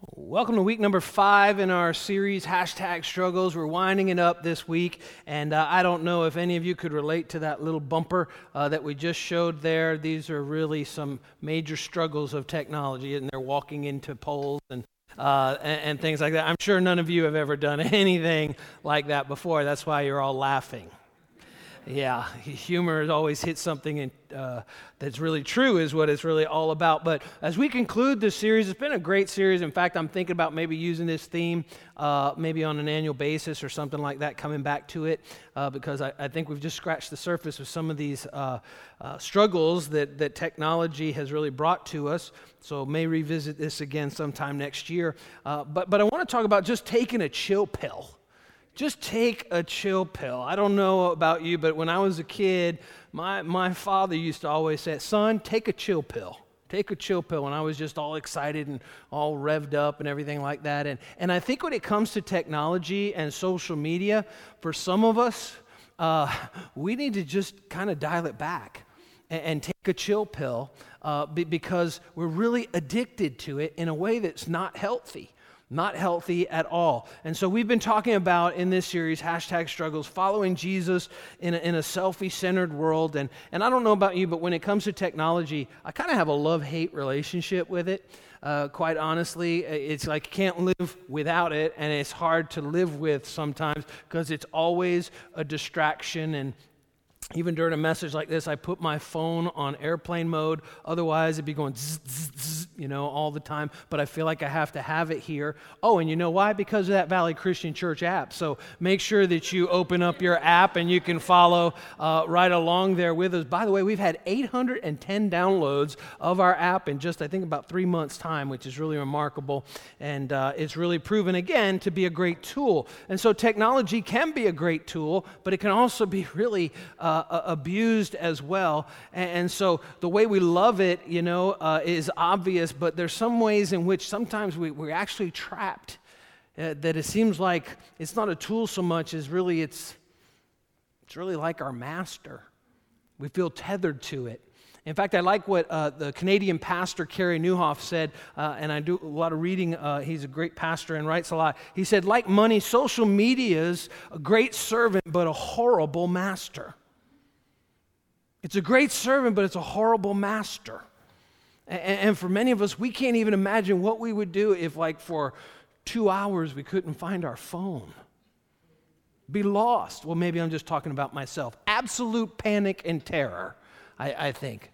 Welcome to week number five in our series, Hashtag Struggles. We're winding it up this week, and uh, I don't know if any of you could relate to that little bumper uh, that we just showed there. These are really some major struggles of technology, and they're walking into poles and, uh, and, and things like that. I'm sure none of you have ever done anything like that before. That's why you're all laughing. Yeah, humor always hit something in, uh, that's really true, is what it's really all about. But as we conclude this series, it's been a great series. In fact, I'm thinking about maybe using this theme uh, maybe on an annual basis or something like that, coming back to it, uh, because I, I, think we've just scratched the surface of some of these uh, uh, struggles that, that technology has really brought to us. So, may revisit this again sometime next year. Uh, but, but I want to talk about just taking a chill pill just take a chill pill. I don't know about you, but when I was a kid, my, my father used to always say, Son, take a chill pill. Take a chill pill. And I was just all excited and all revved up and everything like that. And, and I think when it comes to technology and social media, for some of us, uh, we need to just kind of dial it back and, and take a chill pill uh, because we're really addicted to it in a way that's not healthy not healthy at all. And so we've been talking about in this series, hashtag struggles, following Jesus in a, in a selfie centered world. And, and I don't know about you, but when it comes to technology, I kind of have a love hate relationship with it. Uh, quite honestly, it's like can't live without it, and it's hard to live with sometimes because it's always a distraction and even during a message like this, I put my phone on airplane mode. Otherwise, it'd be going zzz, zzz, zzz, you know, all the time. But I feel like I have to have it here. Oh, and you know why? Because of that Valley Christian Church app. So make sure that you open up your app and you can follow uh, right along there with us. By the way, we've had 810 downloads of our app in just, I think, about three months' time, which is really remarkable. And uh, it's really proven again to be a great tool. And so technology can be a great tool, but it can also be really. Uh, uh, abused as well. And, and, so the way we love it, you know, uh, is obvious, but there's some ways in which sometimes we, we're actually trapped. Uh, that it seems like it's not a tool so much as really it's, it's really like our master. We feel tethered to it. In fact, I like what uh, the Canadian pastor Carey Nieuwhof said, uh, and I do a lot of reading. Uh, he's a great pastor and writes a lot. He said, like money, social media's a great servant, but a horrible master. It's a great servant, but it's a horrible master. And, for many of us, we can't even imagine what we would do if, like, for two hours we couldn't find our phone. Be lost. Well, maybe I'm just talking about myself. Absolute panic and terror, I, I think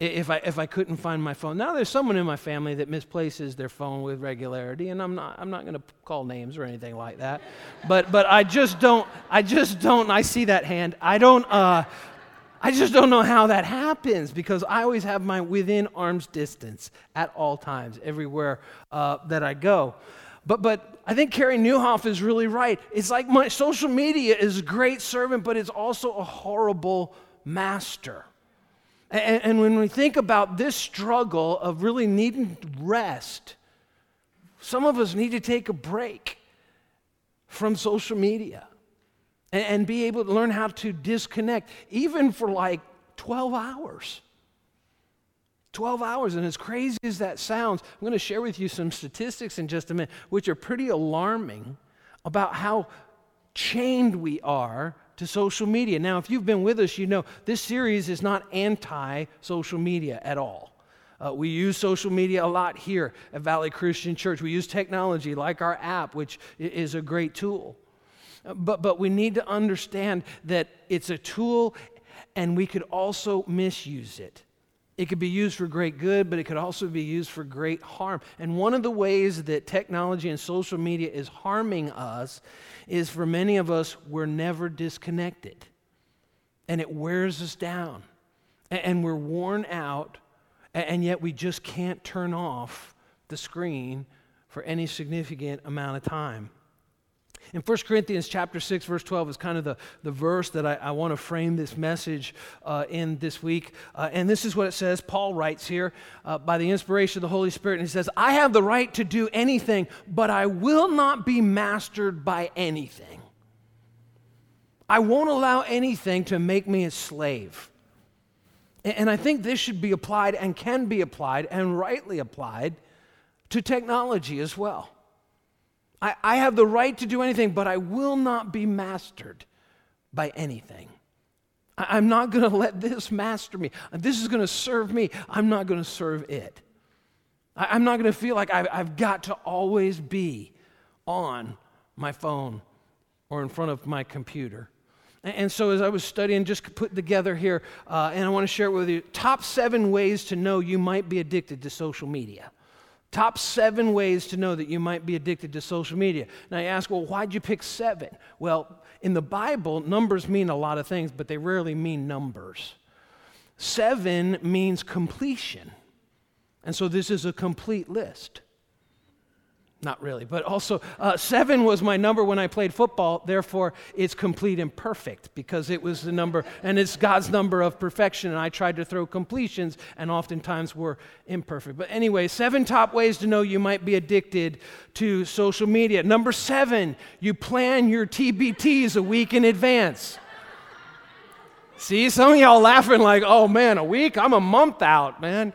if I, if I couldn't find my phone. Now, there's someone in my family that misplaces their phone with regularity, and I'm not, I'm not going to call names or anything like that. But, but I just don't, I just don't, I see that hand. I don't, uh, I just don't know how that happens because I always have my within arm's distance at all times, everywhere uh, that I go. But, but I think Carey Nieuwhof is really right. It's like my social media is a great servant, but it's also a horrible master. And, and when we think about this struggle of really needing rest, some of us need to take a break from social media and, and be able to learn how to disconnect, even for like 12 hours. 12 hours. And as crazy as that sounds, I'm going to share with you some statistics in just a minute, which are pretty alarming about how chained we are to social media. Now, if you've been with us, you know this series is not anti social media at all. Uh, we use social media a lot here at Valley Christian Church. We use technology like our app, which is a great tool. But, but we need to understand that it's a tool and we could also misuse it. It could be used for great good, but it could also be used for great harm. And one of the ways that technology and social media is harming us is for many of us, we're never disconnected. And it wears us down. And we're worn out, and yet we just can't turn off the screen for any significant amount of time. In 1 Corinthians chapter 6, verse 12 is kind of the, the verse that I, I want to frame this message uh, in this week. Uh, and this is what it says. Paul writes here uh, by the inspiration of the Holy Spirit, and he says, I have the right to do anything, but I will not be mastered by anything. I won't allow anything to make me a slave. And, and I think this should be applied and can be applied and rightly applied to technology as well. I, I have the right to do anything, but I will not be mastered by anything. I, I'm not going to let this master me. This is going to serve me. I'm not going to serve it. I, I'm not going to feel like I've, I've got to always be on my phone or in front of my computer. And so, as I was studying, just put together here, uh, and I want to share it with you top seven ways to know you might be addicted to social media. Top seven ways to know that you might be addicted to social media. Now, you ask, well, why'd you pick seven? Well, in the Bible, numbers mean a lot of things, but they rarely mean numbers. Seven means completion. And so, this is a complete list. Not really, but also uh, seven was my number when I played football. Therefore, it's complete and perfect because it was the number, and it's God's number of perfection. And I tried to throw completions, and oftentimes were imperfect. But anyway, seven top ways to know you might be addicted to social media. Number seven, you plan your TBTs a week in advance. See, some of y'all laughing like, oh man, a week? I'm a month out, man.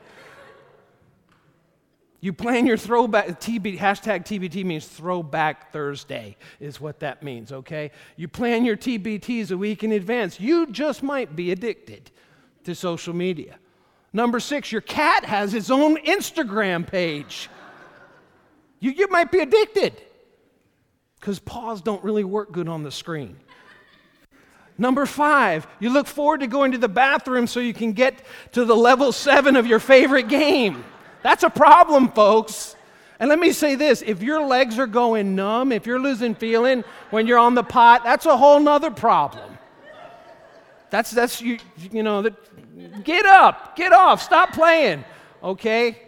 You plan your throwback, TB, hashtag TBT means throwback Thursday, is what that means, okay? You plan your TBTs a week in advance. You just might be addicted to social media. Number six, your cat has his own Instagram page. You, you might be addicted because paws don't really work good on the screen. Number five, you look forward to going to the bathroom so you can get to the level seven of your favorite game. That's a problem, folks. And let me say this if your legs are going numb, if you're losing feeling when you're on the pot, that's a whole nother problem. That's, that's you, you know, get up, get off, stop playing, okay?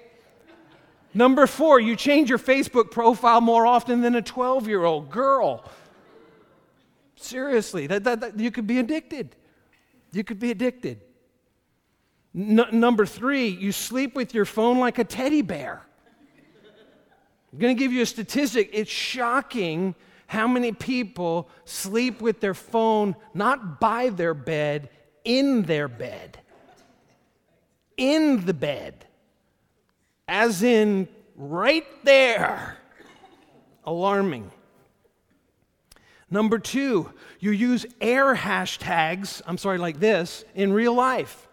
Number four, you change your Facebook profile more often than a 12 year old girl. Seriously, that, that, that, you could be addicted. You could be addicted. N- number three, you sleep with your phone like a teddy bear. I'm going to give you a statistic. It's shocking how many people sleep with their phone not by their bed, in their bed. In the bed. As in right there. Alarming. Number two, you use air hashtags, I'm sorry, like this, in real life.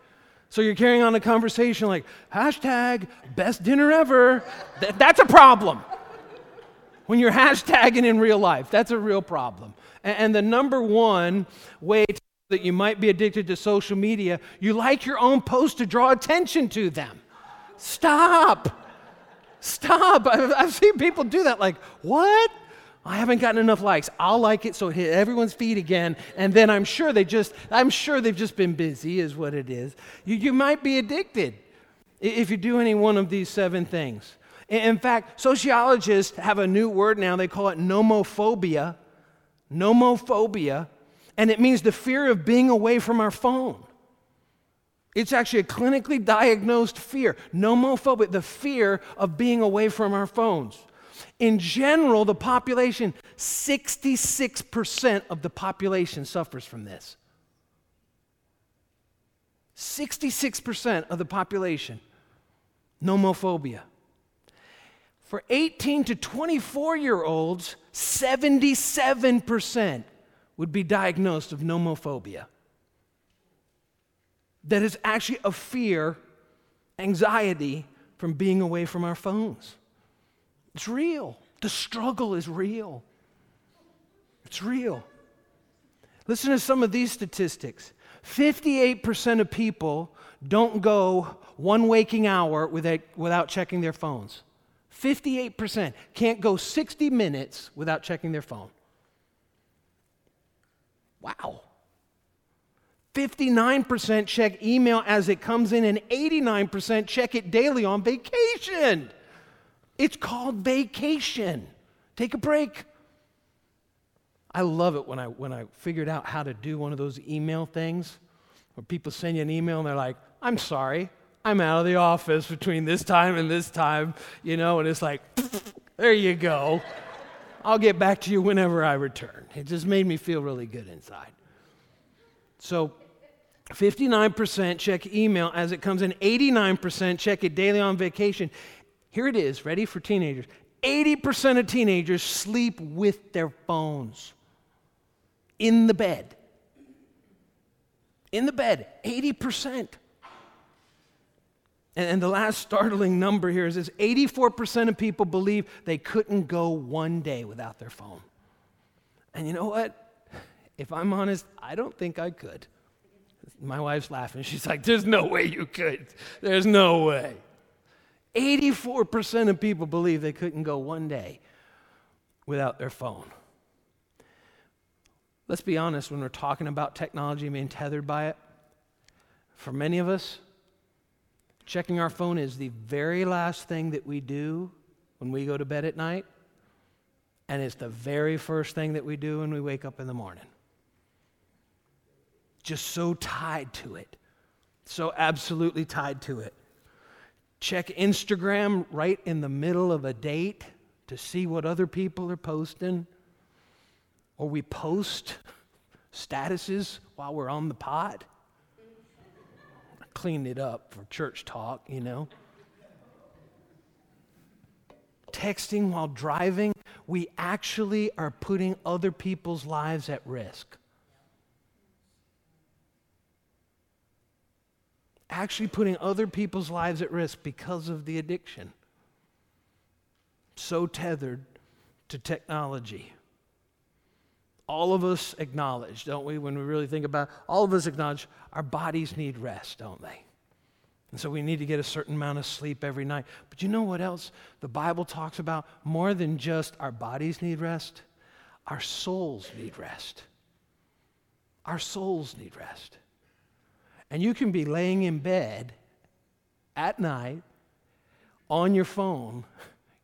So you're carrying on a conversation like, hashtag best dinner ever. Th- that's a problem. When you're hashtagging in real life, that's a real problem. And, and the number one way that you might be addicted to social media, you like your own posts to draw attention to them. Stop. Stop. I've, I've seen people do that. Like, what? I haven't gotten enough likes. I'll like it so it hit everyone's feed again, and then I'm sure they just I'm sure they've just been busy, is what it is. You, you might be addicted if you do any one of these seven things. In fact, sociologists have a new word now. They call it nomophobia. Nomophobia, and it means the fear of being away from our phone. It's actually a clinically diagnosed fear. Nomophobia, the fear of being away from our phones. In general, the population, 66% of the population suffers from this. 66% of the population, nomophobia. For 18 to 24 year olds, 77% would be diagnosed of nomophobia. That is actually a fear, anxiety from being away from our phones. It's real. The struggle is real. It's real. Listen to some of these statistics 58% of people don't go one waking hour without, checking their phones. 58% can't go 60 minutes without checking their phone. Wow. 59% check email as it comes in, and 89% check it daily on vacation. It's called vacation. Take a break. I love it when I, when I figured out how to do one of those email things where people send you an email and they're like, I'm sorry, I'm out of the office between this time and this time, you know, and it's like, there you go. I'll get back to you whenever I return. It just made me feel really good inside. So, 59% check email as it comes in, 89% check it daily on vacation, Here it is, ready for teenagers. 80% of teenagers sleep with their phones in the bed. In the bed, 80%. And, the last startling number here is this 84% of people believe they couldn't go one day without their phone. And you know what? If I'm honest, I don't think I could. My wife's laughing. She's like, There's no way you could. There's no way. 84% of people believe they couldn't go one day without their phone. Let's be honest when we're talking about technology and being tethered by it. For many of us, checking our phone is the very last thing that we do when we go to bed at night, and it's the very first thing that we do when we wake up in the morning. Just so tied to it, so absolutely tied to it. Check Instagram right in the middle of a date to see what other people are posting. Or we post statuses while we're on the pot. I cleaned it up for church talk, you know. Texting while driving, we actually are putting other people's lives at risk. Actually putting other people's lives at risk because of the addiction. So tethered to technology. All of us acknowledge, don't we, when we really think about it, all of us acknowledge our bodies need rest, don't they? And so we need to get a certain amount of sleep every night. But you know what else the Bible talks about? More than just our bodies need rest, our souls need rest. Our souls need rest. And you can be laying in bed at night on your phone,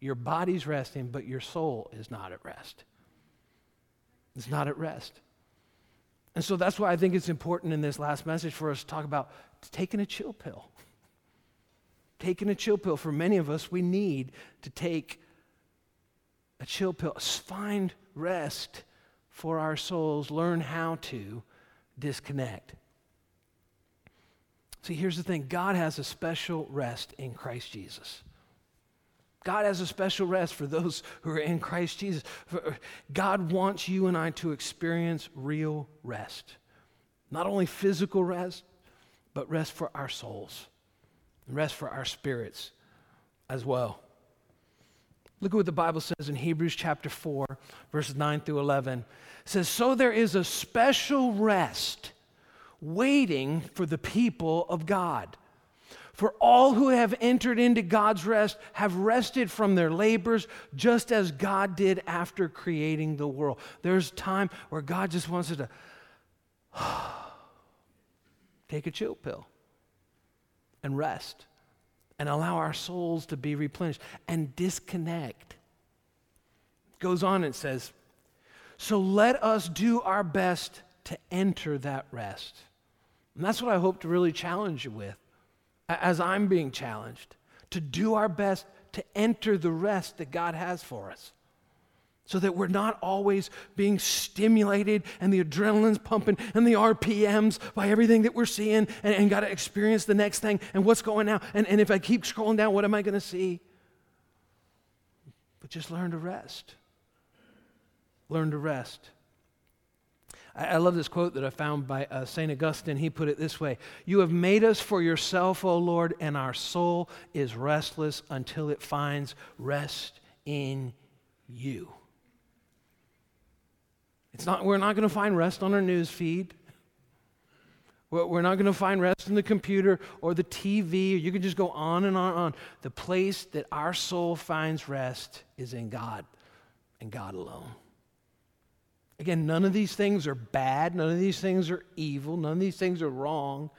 your body's resting, but your soul is not at rest. It's not at rest. And so that's why I think it's important in this last message for us to talk about taking a chill pill. Taking a chill pill. For many of us, we need to take a chill pill. Find rest for our souls. Learn how to disconnect. See, here's the thing God has a special rest in Christ Jesus. God has a special rest for those who are in Christ Jesus. God wants you and I to experience real rest. Not only physical rest, but rest for our souls, rest for our spirits as well. Look at what the Bible says in Hebrews chapter 4, verses 9 through 11. It says, So there is a special rest waiting for the people of God. For all who have entered into God's rest have rested from their labors, just as God did after creating the world. There's time where God just wants us to take a chill pill and rest and allow our souls to be replenished and disconnect. Goes on and says, So let us do our best to enter that rest. And that's what I hope to really challenge you with as I'm being challenged to do our best to enter the rest that God has for us. So that we're not always being stimulated and the adrenaline's pumping and the RPMs by everything that we're seeing and, and got to experience the next thing and what's going now. And, and if I keep scrolling down, what am I going to see? But just learn to rest. Learn to rest. I, love this quote that I found by uh, St. Augustine. He put it this way You have made us for yourself, O Lord, and our soul is restless until it finds rest in you. It's not, we're not going to find rest on our news feed. We're not going to find rest in the computer or the TV. You can just go on and on and on. The place that our soul finds rest is in God and God alone. Again, none of these things are bad, none of these things are evil, none of these things are wrong.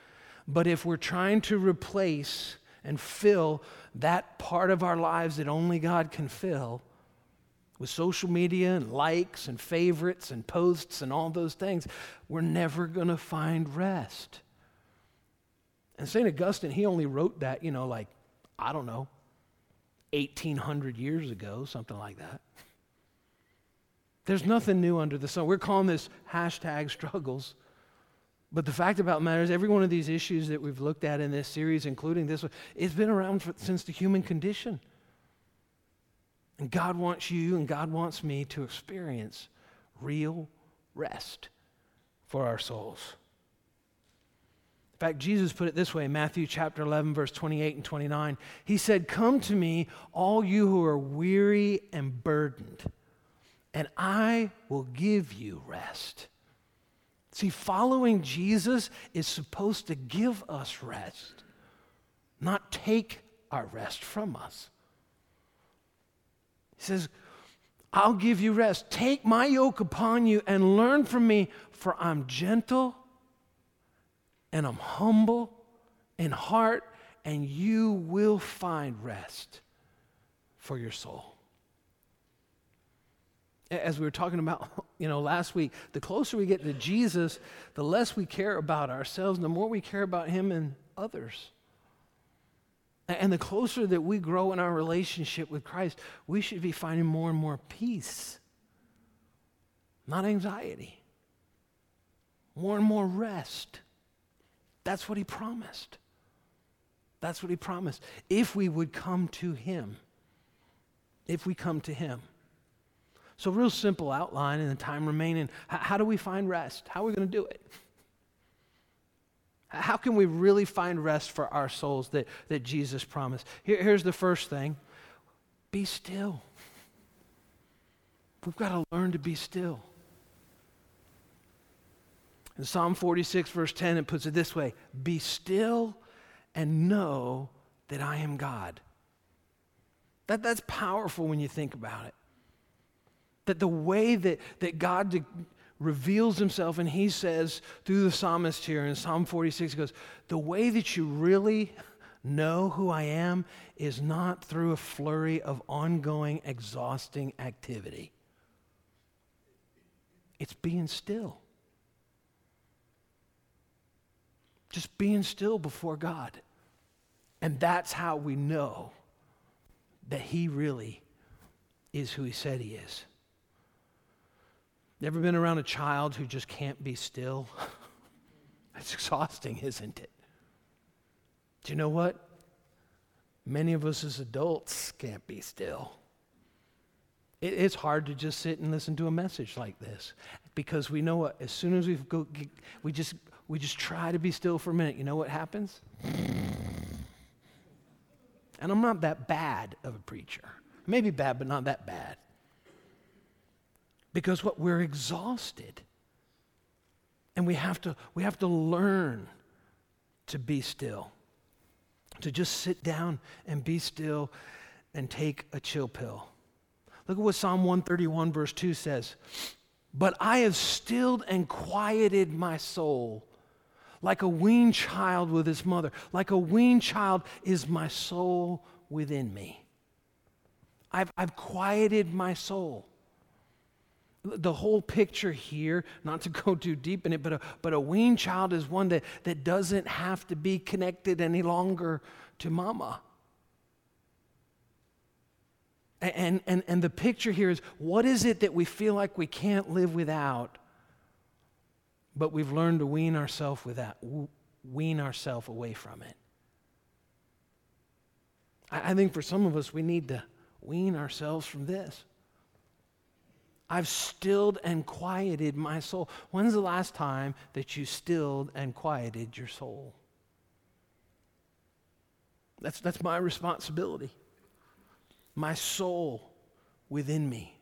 But if we're trying to replace and fill that part of our lives that only God can fill with social media and likes and favorites and posts and all those things, we're never going to find rest. And St. Augustine, he only wrote that, you know, like, I don't know, 1800 years ago, something like that. There's nothing new under the sun. We're calling this hashtag struggles. But the fact about matter is, every one of these issues that we've looked at in this series, including this one, it's been around for, since the human condition. And God wants you and God wants me to experience real rest for our souls. In fact, Jesus put it this way in Matthew chapter 11, verse 28 and 29. He said, Come to me, all you who are weary and burdened, and I will give you rest. See, following Jesus is supposed to give us rest, not take our rest from us. He says, I'll give you rest. Take my yoke upon you and learn from me, for I'm gentle and I'm humble in heart, and you will find rest for your soul. As we were talking about, you know, last week, the closer we get to Jesus, the less we care about ourselves, the more we care about Him and others. And the closer that we grow in our relationship with Christ, we should be finding more and more peace, not anxiety, more and more rest. That's what he promised. That's what he promised. If we would come to him, if we come to him. So, real simple outline in the time remaining. How, how do we find rest? How are we going to do it? How can we really find rest for our souls that, that Jesus promised? Here, here's the first thing be still. We've got to learn to be still. In Psalm 46, verse 10, it puts it this way Be still and know that I am God. That, that's powerful when you think about it. That the way that, that God de- reveals himself, and he says through the psalmist here in Psalm 46, he goes, The way that you really know who I am is not through a flurry of ongoing, exhausting activity, it's being still. Just being still before God. And that's how we know that He really is who He said He is. Never been around a child who just can't be still? That's exhausting, isn't it? Do you know what? Many of us as adults can't be still. It, it's hard to just sit and listen to a message like this because we know what, as soon as we go, we just we just try to be still for a minute, you know what happens? And I'm not that bad of a preacher. Maybe bad, but not that bad. Because what we're exhausted. And we have to we have to learn to be still. To just sit down and be still and take a chill pill. Look at what Psalm 131 verse 2 says. But I have stilled and quieted my soul like a weaned child with his mother. Like a weaned child is my soul within me. I've, I've quieted my soul. The whole picture here, not to go too deep in it, but a, but a weaned child is one that, that doesn't have to be connected any longer to mama. And, and, and the picture here is what is it that we feel like we can't live without? but we've learned to wean ourselves with that, wean ourselves away from it. I, I think for some of us, we need to wean ourselves from this. I've stilled and quieted my soul. When's the last time that you stilled and quieted your soul? That's, that's my responsibility. My soul within me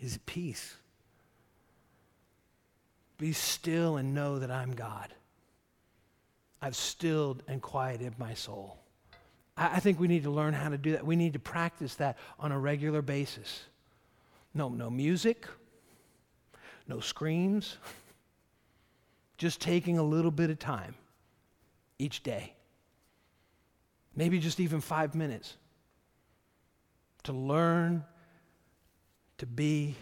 is peace. Be still and know that I'm God. I've stilled and quieted my soul. I, I think we need to learn how to do that. We need to practice that on a regular basis. No, no music, no screams, just taking a little bit of time each day. Maybe just even five minutes to learn to be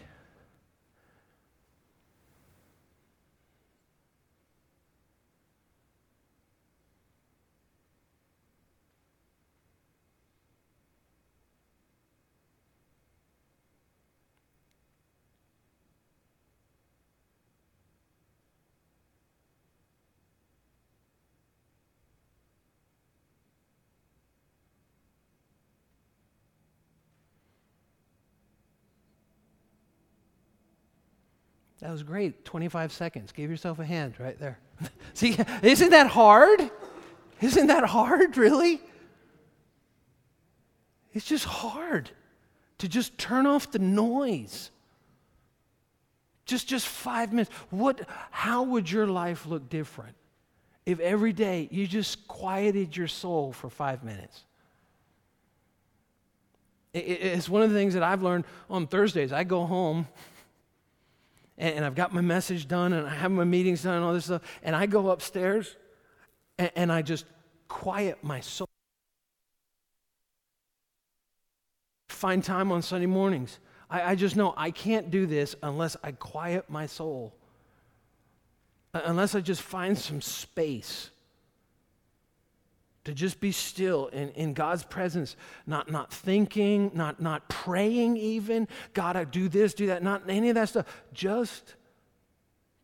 That was great. 25 seconds. Give yourself a hand right there. See, isn't that hard? Isn't that hard, really? It's just hard to just turn off the noise. Just just 5 minutes. What how would your life look different if every day you just quieted your soul for 5 minutes? It's one of the things that I've learned on Thursdays. I go home and, I've got my message done and I have my meetings done and all this stuff. And I go upstairs and, and I just quiet my soul. Find time on Sunday mornings. I, I just know I can't do this unless I quiet my soul, uh, unless I just find some space to just be still in, in God's presence, not, not thinking, not, not praying even, God, I do this, do that, not any of that stuff, just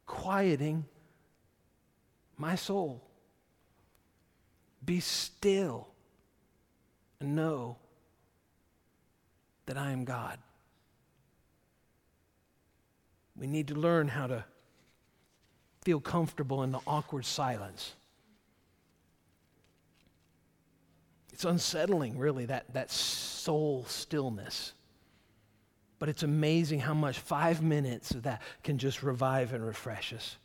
quieting my soul. Be still and know that I am God. We need to learn how to feel comfortable in the awkward silence. It's unsettling, really, that, that soul stillness. But it's amazing how much five minutes of that can just revive and refresh us.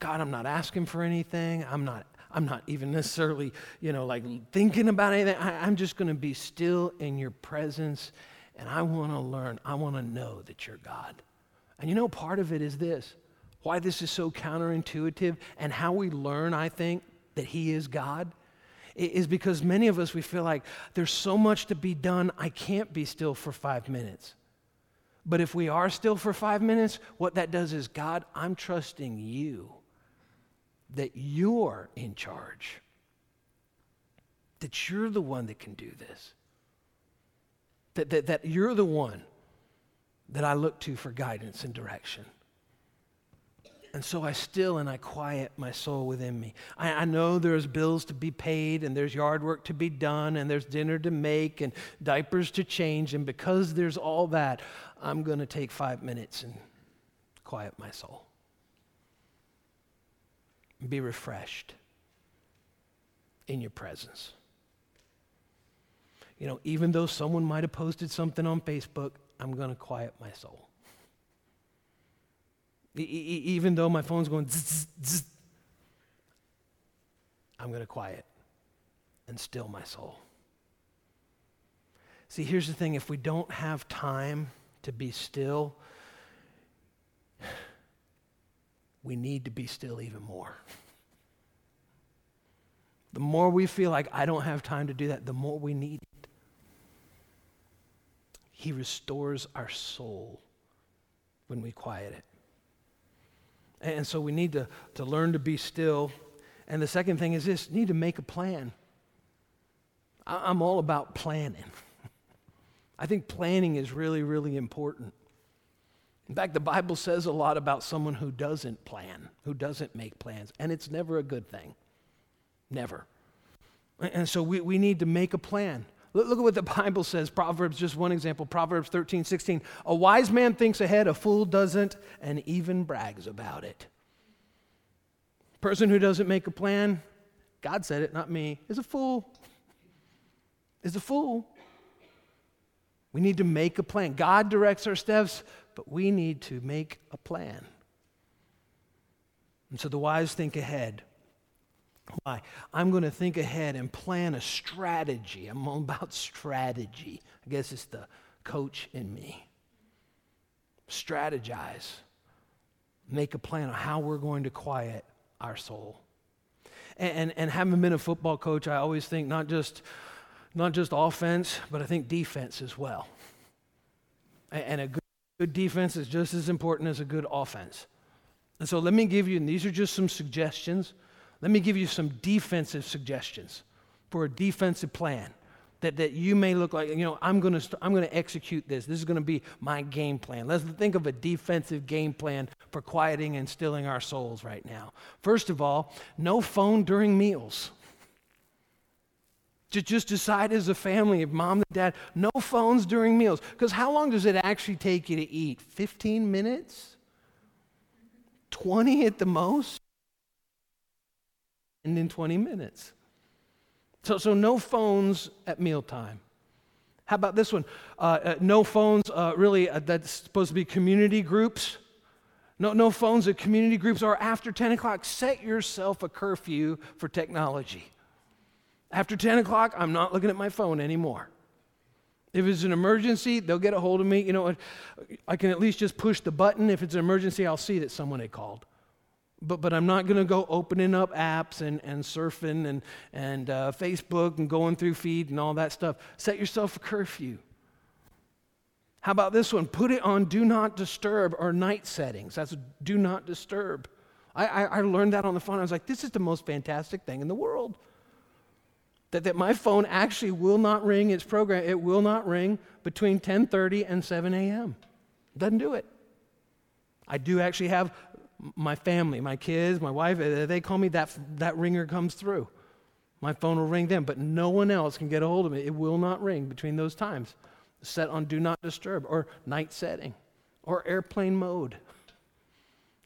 God, I'm not asking for anything. I'm not, I'm not even necessarily, you know, like thinking about anything. I, I'm just going to be still in your presence. And I want to learn. I want to know that you're God. And you know, part of it is this why this is so counterintuitive and how we learn, I think, that He is God is because many of us, we feel like there's so much to be done, I can't be still for five minutes. But if we are still for five minutes, what that does is, God, I'm trusting you that you're in charge, that you're the one that can do this, that, that, that you're the one that I look to for guidance and direction. And so I still and I quiet my soul within me. I, I, know there's bills to be paid, and there's yard work to be done, and there's dinner to make, and diapers to change. And because there's all that, I'm going to take five minutes and quiet my soul. Be refreshed in your presence. You know, even though someone might have posted something on Facebook, I'm going to quiet my soul. E- even though my phone's going zzz, zzz, I'm going to quiet and still my soul. See, here's the thing if we don't have time to be still, we need to be still even more. The more we feel like I don't have time to do that, the more we need it. He restores our soul when we quiet it. And so we need to, to learn to be still. And the second thing is this need to make a plan. I'm all about planning. I think planning is really, really important. In fact, the Bible says a lot about someone who doesn't plan, who doesn't make plans, and it's never a good thing. Never. And so we, we need to make a plan. Look at what the Bible says. Proverbs, just one example. Proverbs 13, 16. A wise man thinks ahead, a fool doesn't, and even brags about it. Person who doesn't make a plan, God said it, not me, is a fool. Is a fool. We need to make a plan. God directs our steps, but we need to make a plan. And so the wise think ahead. Why? I'm going to think ahead and plan a strategy. I'm all about strategy. I guess it's the coach in me. Strategize. Make a plan on how we're going to quiet our soul. And, and, and having been a football coach, I always think not just, not just offense, but I think defense as well. And, and a good, good defense is just as important as a good offense. And so let me give you, and these are just some suggestions. Let me give you some defensive suggestions for a defensive plan that, that you may look like, you know, I'm going to I'm going to execute this. This is going to be my game plan. Let's think of a defensive game plan for quieting and stilling our souls right now. First of all, no phone during meals. Just, just decide as a family, if mom and dad, no phones during meals. Because how long does it actually take you to eat? 15 minutes? 20 at the most, and in 20 minutes. So, so no phones at mealtime. How about this one? Uh, uh, no phones, uh, really, uh, that's supposed to be community groups. No, no phones at community groups or after 10 o'clock. Set yourself a curfew for technology. After 10 o'clock, I'm not looking at my phone anymore. If it's an emergency, they'll get a hold of me. You know, I can at least just push the button. If it's an emergency, I'll see that someone had called. But, but I'm not going to go opening up apps and, and surfing and, and uh, Facebook and going through feed and all that stuff. Set yourself a curfew. How about this one? Put it on do not disturb or night settings. That's do not disturb. I, I, I learned that on the phone. I was like, this is the most fantastic thing in the world. That, that my phone actually will not ring its program. It will not ring between 10:30 and 7 a.m. Doesn't do it. I do actually have my family, my kids, my wife, uh, they call me, that, that ringer comes through. My phone will ring them, but no one else can get a hold of me. It will not ring between those times. Set on do not disturb or night setting or airplane mode.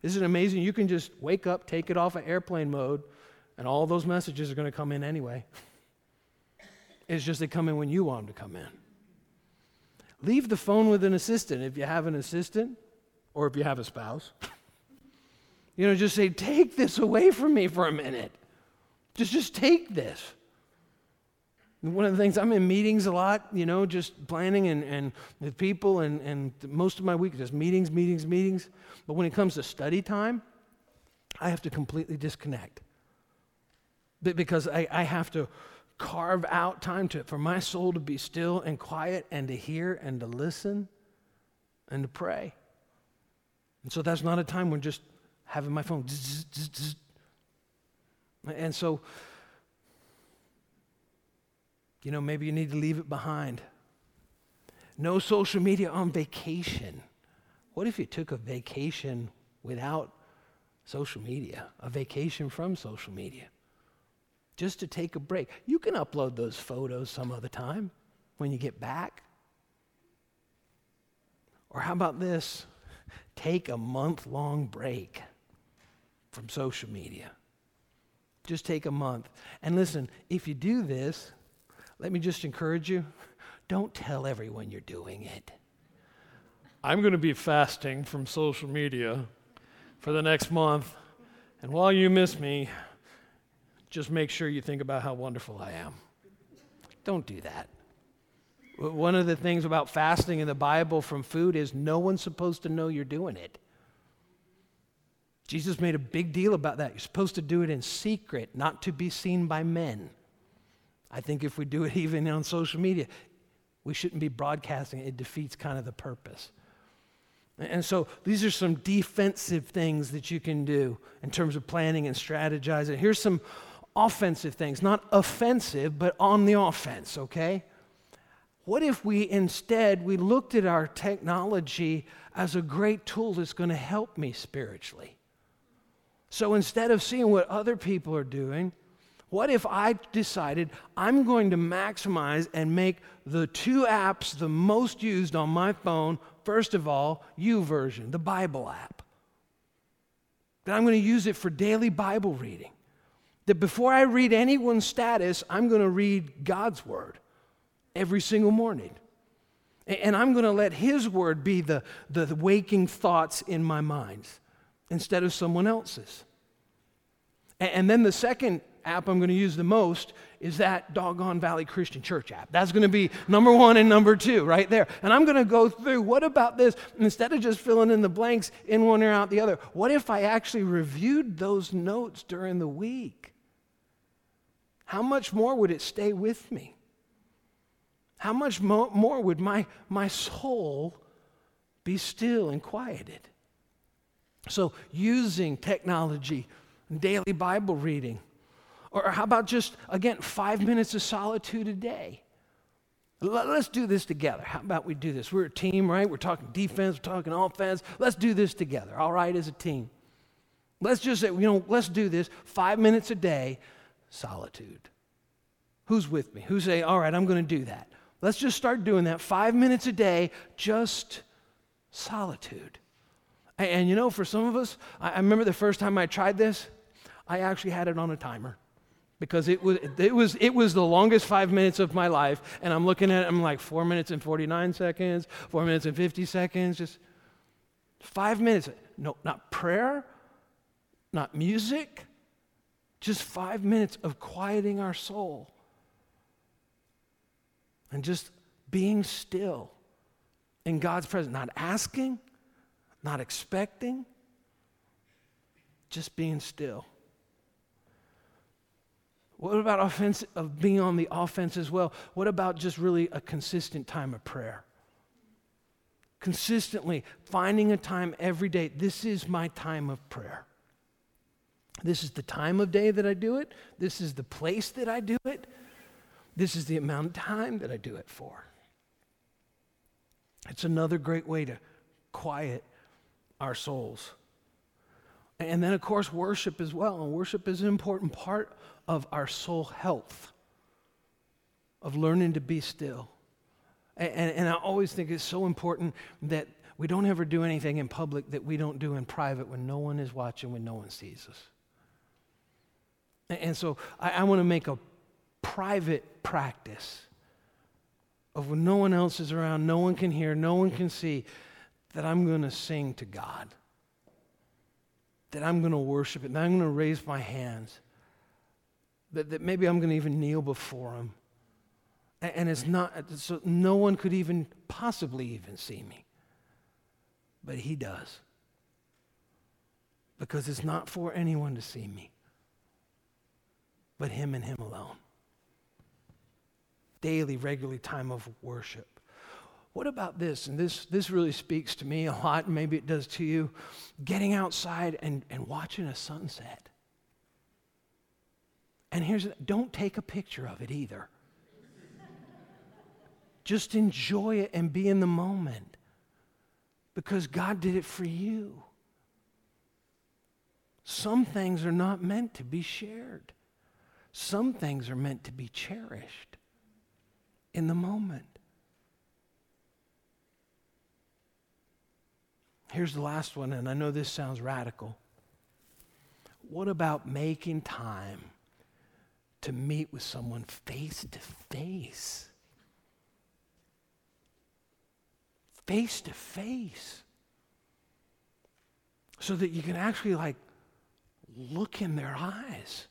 Isn't it amazing? You can just wake up, take it off of airplane mode, and all those messages are going to come in anyway. It's just they come in when you want them to come in. Leave the phone with an assistant if you have an assistant or if you have a spouse. You know, just say, take this away from me for a minute. Just, just take this. One of the things, I'm in meetings a lot, you know, just planning and, and with people, and, and most of my week just meetings, meetings, meetings. But when it comes to study time, I have to completely disconnect. Because I, I have to carve out time to, for my soul to be still and quiet and to hear and to listen and to pray. And so that's not a time when just having my phone. And so, you know, maybe you need to leave it behind. No social media on vacation. What if you took a vacation without social media, a vacation from social media? Just to take a break. You can upload those photos some other time when you get back. Or how about this? Take a month long break from social media. Just take a month. And listen, if you do this, let me just encourage you don't tell everyone you're doing it. I'm going to be fasting from social media for the next month. And while you miss me, just make sure you think about how wonderful I am. Don't do that. One of the things about fasting in the Bible from food is no one's supposed to know you're doing it. Jesus made a big deal about that. You're supposed to do it in secret, not to be seen by men. I think if we do it even on social media, we shouldn't be broadcasting it. It defeats kind of the purpose. And so these are some defensive things that you can do in terms of planning and strategizing. Here's some offensive things, not offensive, but on the offense, okay? What if we instead we looked at our technology as a great tool that's going to help me spiritually? So instead of seeing what other people are doing, what if I decided I'm going to maximize and make the two apps the most used on my phone, first of all, YouVersion, the Bible app? That I'm going to use it for daily Bible reading. That before I read anyone's status, I'm going to read God's word every single morning. And I'm going to let His word be the, the waking thoughts in my mind instead of someone else's. And then the second app I'm going to use the most is that doggone Valley Christian Church app. That's going to be number one and number two right there. And I'm going to go through what about this? Instead of just filling in the blanks in one ear out the other, what if I actually reviewed those notes during the week? How much more would it stay with me? How much mo- more would my, my soul be still and quieted? So, using technology, daily Bible reading, or how about just, again, five minutes of solitude a day? Let's do this together. How about we do this? We're a team, right? We're talking defense, we're talking offense. Let's do this together, all right, as a team. Let's just say, you know, let's do this five minutes a day, solitude. Who's with me? Who's say, all right, I'm going to do that? Let's just start doing that five minutes a day, just solitude. And, and you know, for some of us, I, I remember the first time I tried this, I actually had it on a timer because it was, it, was, it was the longest five minutes of my life. And I'm looking at it, I'm like, four minutes and 49 seconds, four minutes and 50 seconds, just five minutes. No, not prayer, not music, just five minutes of quieting our soul and just being still in God's presence, not asking, not expecting, just being still. What about offense of being on the offense as well? What about just really a consistent time of prayer? Consistently finding a time every day. This is my time of prayer. This is the time of day that I do it. This is the place that I do it. This is the amount of time that I do it for. It's another great way to quiet our souls. And then, of course, worship as well. And worship is an important part of our soul health, of learning to be still. And, and, and, I always think it's so important that we don't ever do anything in public that we don't do in private when no one is watching, when no one sees us. And, and so I, I want to make a private practice of when no one else is around, no one can hear, no one can see, that I'm going to sing to God, that I'm going to worship it, that I'm going to raise my hands, that, that maybe I'm going to even kneel before Him. And, and it's not, so no one could even possibly even see me. But He does. Because it's not for anyone to see me, but Him and Him alone daily, regularly time of worship. What about this? And this, this really speaks to me a lot, and maybe it does to you. Getting outside and, and watching a sunset. And here's don't take a picture of it either. Just enjoy it and be in the moment because God did it for you. Some things are not meant to be shared, some things are meant to be cherished in the moment. Here's the last one, and I know this sounds radical. What about making time to meet with someone face to face? Face to face. So that you can actually, like, look in their eyes.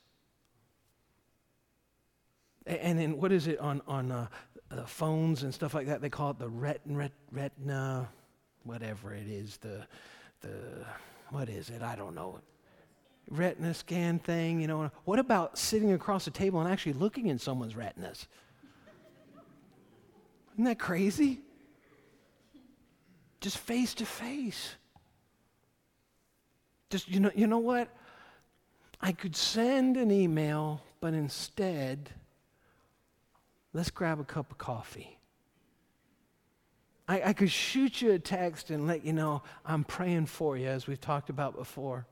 And then what is it on, on uh, the phones and stuff like that. They call it the retina, whatever it is. The, the, what is it? I don't know. Retina scan thing, you know. What about sitting across the table and actually looking in someone's retinas? Isn't that crazy? Just face to face. Just, you know, you know what? I could send an email, but instead, let's grab a cup of coffee. I, I, could shoot you a text and let you know I'm praying for you, as we've talked about before.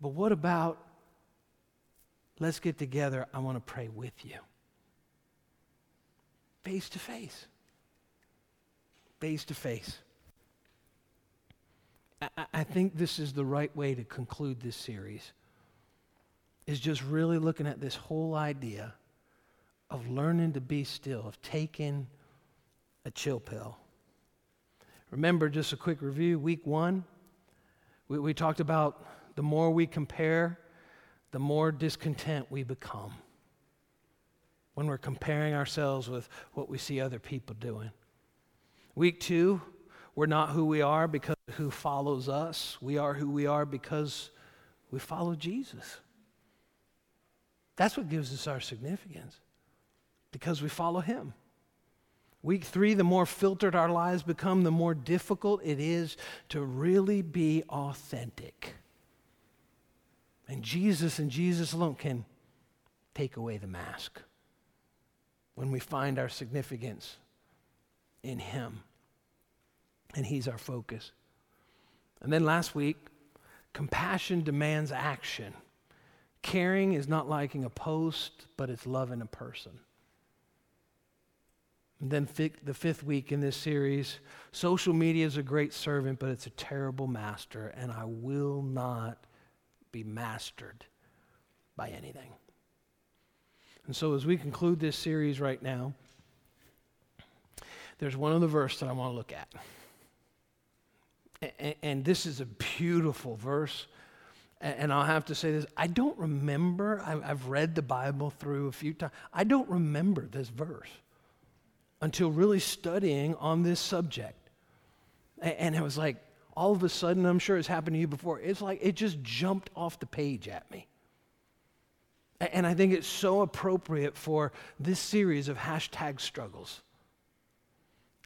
But what about let's get together? I want to pray with you. Face to face. Face to face. I think this is the right way to conclude this series, is just really looking at this whole idea of learning to be still, of taking a chill pill. Remember, just a quick review week one, we, we talked about the more we compare, the more discontent we become when we're comparing ourselves with what we see other people doing. Week two, we're not who we are because who follows us. We are who we are because we follow Jesus. That's what gives us our significance because we follow Him. Week three, the more filtered our lives become, the more difficult it is to really be authentic. And Jesus and Jesus alone can take away the mask when we find our significance in Him. And He's our focus. And then last week, compassion demands action. Caring is not liking a post, but it's loving a person. And then the fifth week in this series, social media is a great servant, but it's a terrible master, and I will not be mastered by anything. And so, as we conclude this series right now, there's one other verse that I want to look at. And, and this is a beautiful verse. And I'll have to say this I don't remember, I've read the Bible through a few times. I don't remember this verse until really studying on this subject. And it was like, all of a sudden, I'm sure it's happened to you before, it's like it just jumped off the page at me. And I think it's so appropriate for this series of hashtag struggles.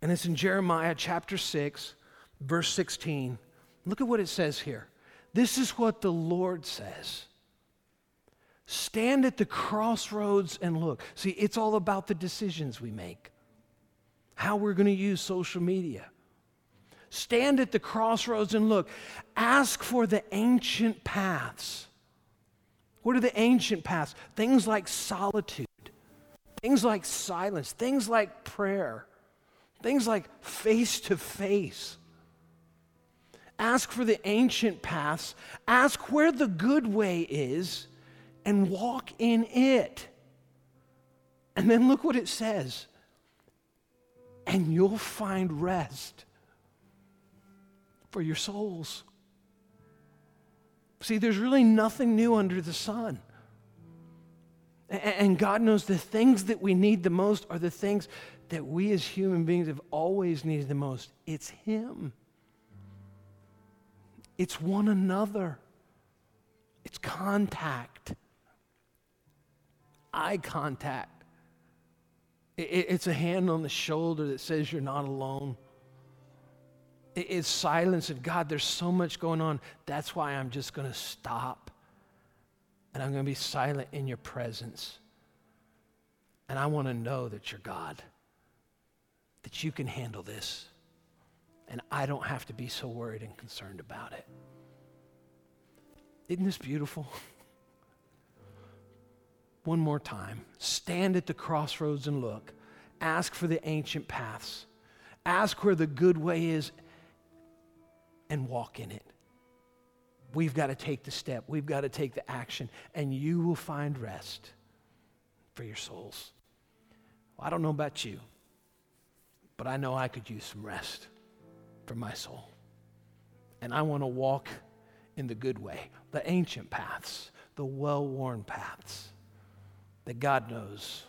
And it's in Jeremiah chapter 6, verse 16. Look at what it says here. This is what the Lord says. Stand at the crossroads and look. See, it's all about the decisions we make how we're going to use social media. Stand at the crossroads and look. Ask for the ancient paths. What are the ancient paths? Things like solitude, things like silence, things like prayer, things like face to face. Ask for the ancient paths. Ask where the good way is and walk in it. And then look what it says and you'll find rest for your souls. See, there's really nothing new under the sun. And God knows the things that we need the most are the things that we as human beings have always needed the most. It's Him, it's one another, it's contact, eye contact. It's a hand on the shoulder that says you're not alone. It's silence of God, there's so much going on. That's why I'm just going to stop and I'm going to be silent in your presence. And I want to know that you're God, that you can handle this, and I don't have to be so worried and concerned about it. Isn't this beautiful? one more time. Stand at the crossroads and look. Ask for the ancient paths. Ask where the good way is and walk in it. We've got to take the step, we've got to take the action, and you will find rest for your souls. Well, I don't know about you, but I know I could use some rest for my soul. And I want to walk in the good way, the ancient paths, the well worn paths that God knows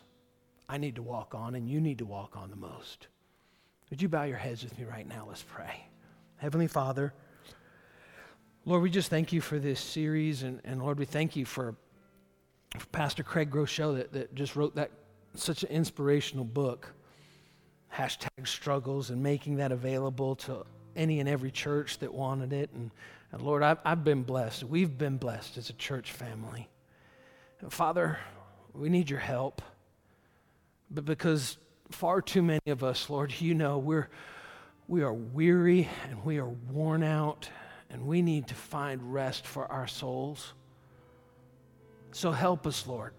I need to walk on and you need to walk on the most. Would you bow your heads with me right now? Let's pray. Heavenly Father, Lord, we just thank you for this series, and, and Lord, we thank you for, for Pastor Craig Groeschel that, that just wrote that such an inspirational book, hashtag struggles, and making that available to any and every church that wanted it. And, and Lord, I've, I've been blessed. We've been blessed as a church family. And Father, we need your help. But because far too many of us, Lord, you know, we're, we are weary and we are worn out and we need to find rest for our souls. So help us, Lord,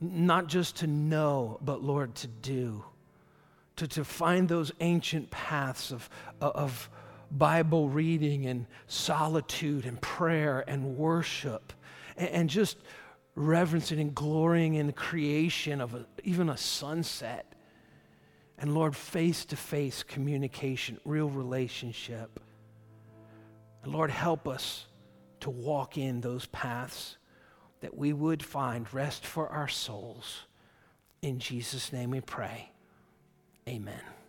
not just to know, but Lord, to do, to, to find those ancient paths of, uh, of Bible reading and solitude and prayer and worship and, and just reverencing and glorying in the creation of a, even a sunset. And Lord, face to face communication, real relationship. And Lord, help us to walk in those paths that we would find rest for our souls. In Jesus' name we pray. Amen.